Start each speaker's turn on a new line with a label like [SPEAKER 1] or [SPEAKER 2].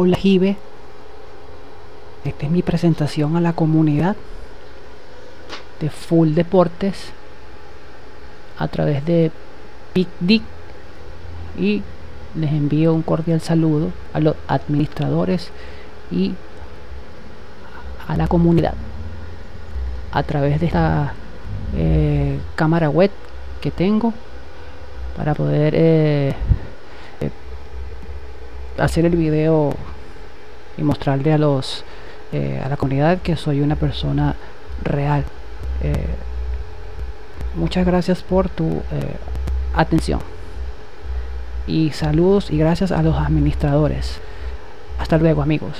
[SPEAKER 1] Hola Jive, esta es mi presentación a la comunidad de Full Deportes a través de PicDick y les envío un cordial saludo a los administradores y a la comunidad a través de esta eh, cámara web que tengo para poder eh, hacer el video y mostrarle a los a la comunidad que soy una persona real. Muchas gracias por tu atención. Y saludos y gracias a los administradores. Hasta luego amigos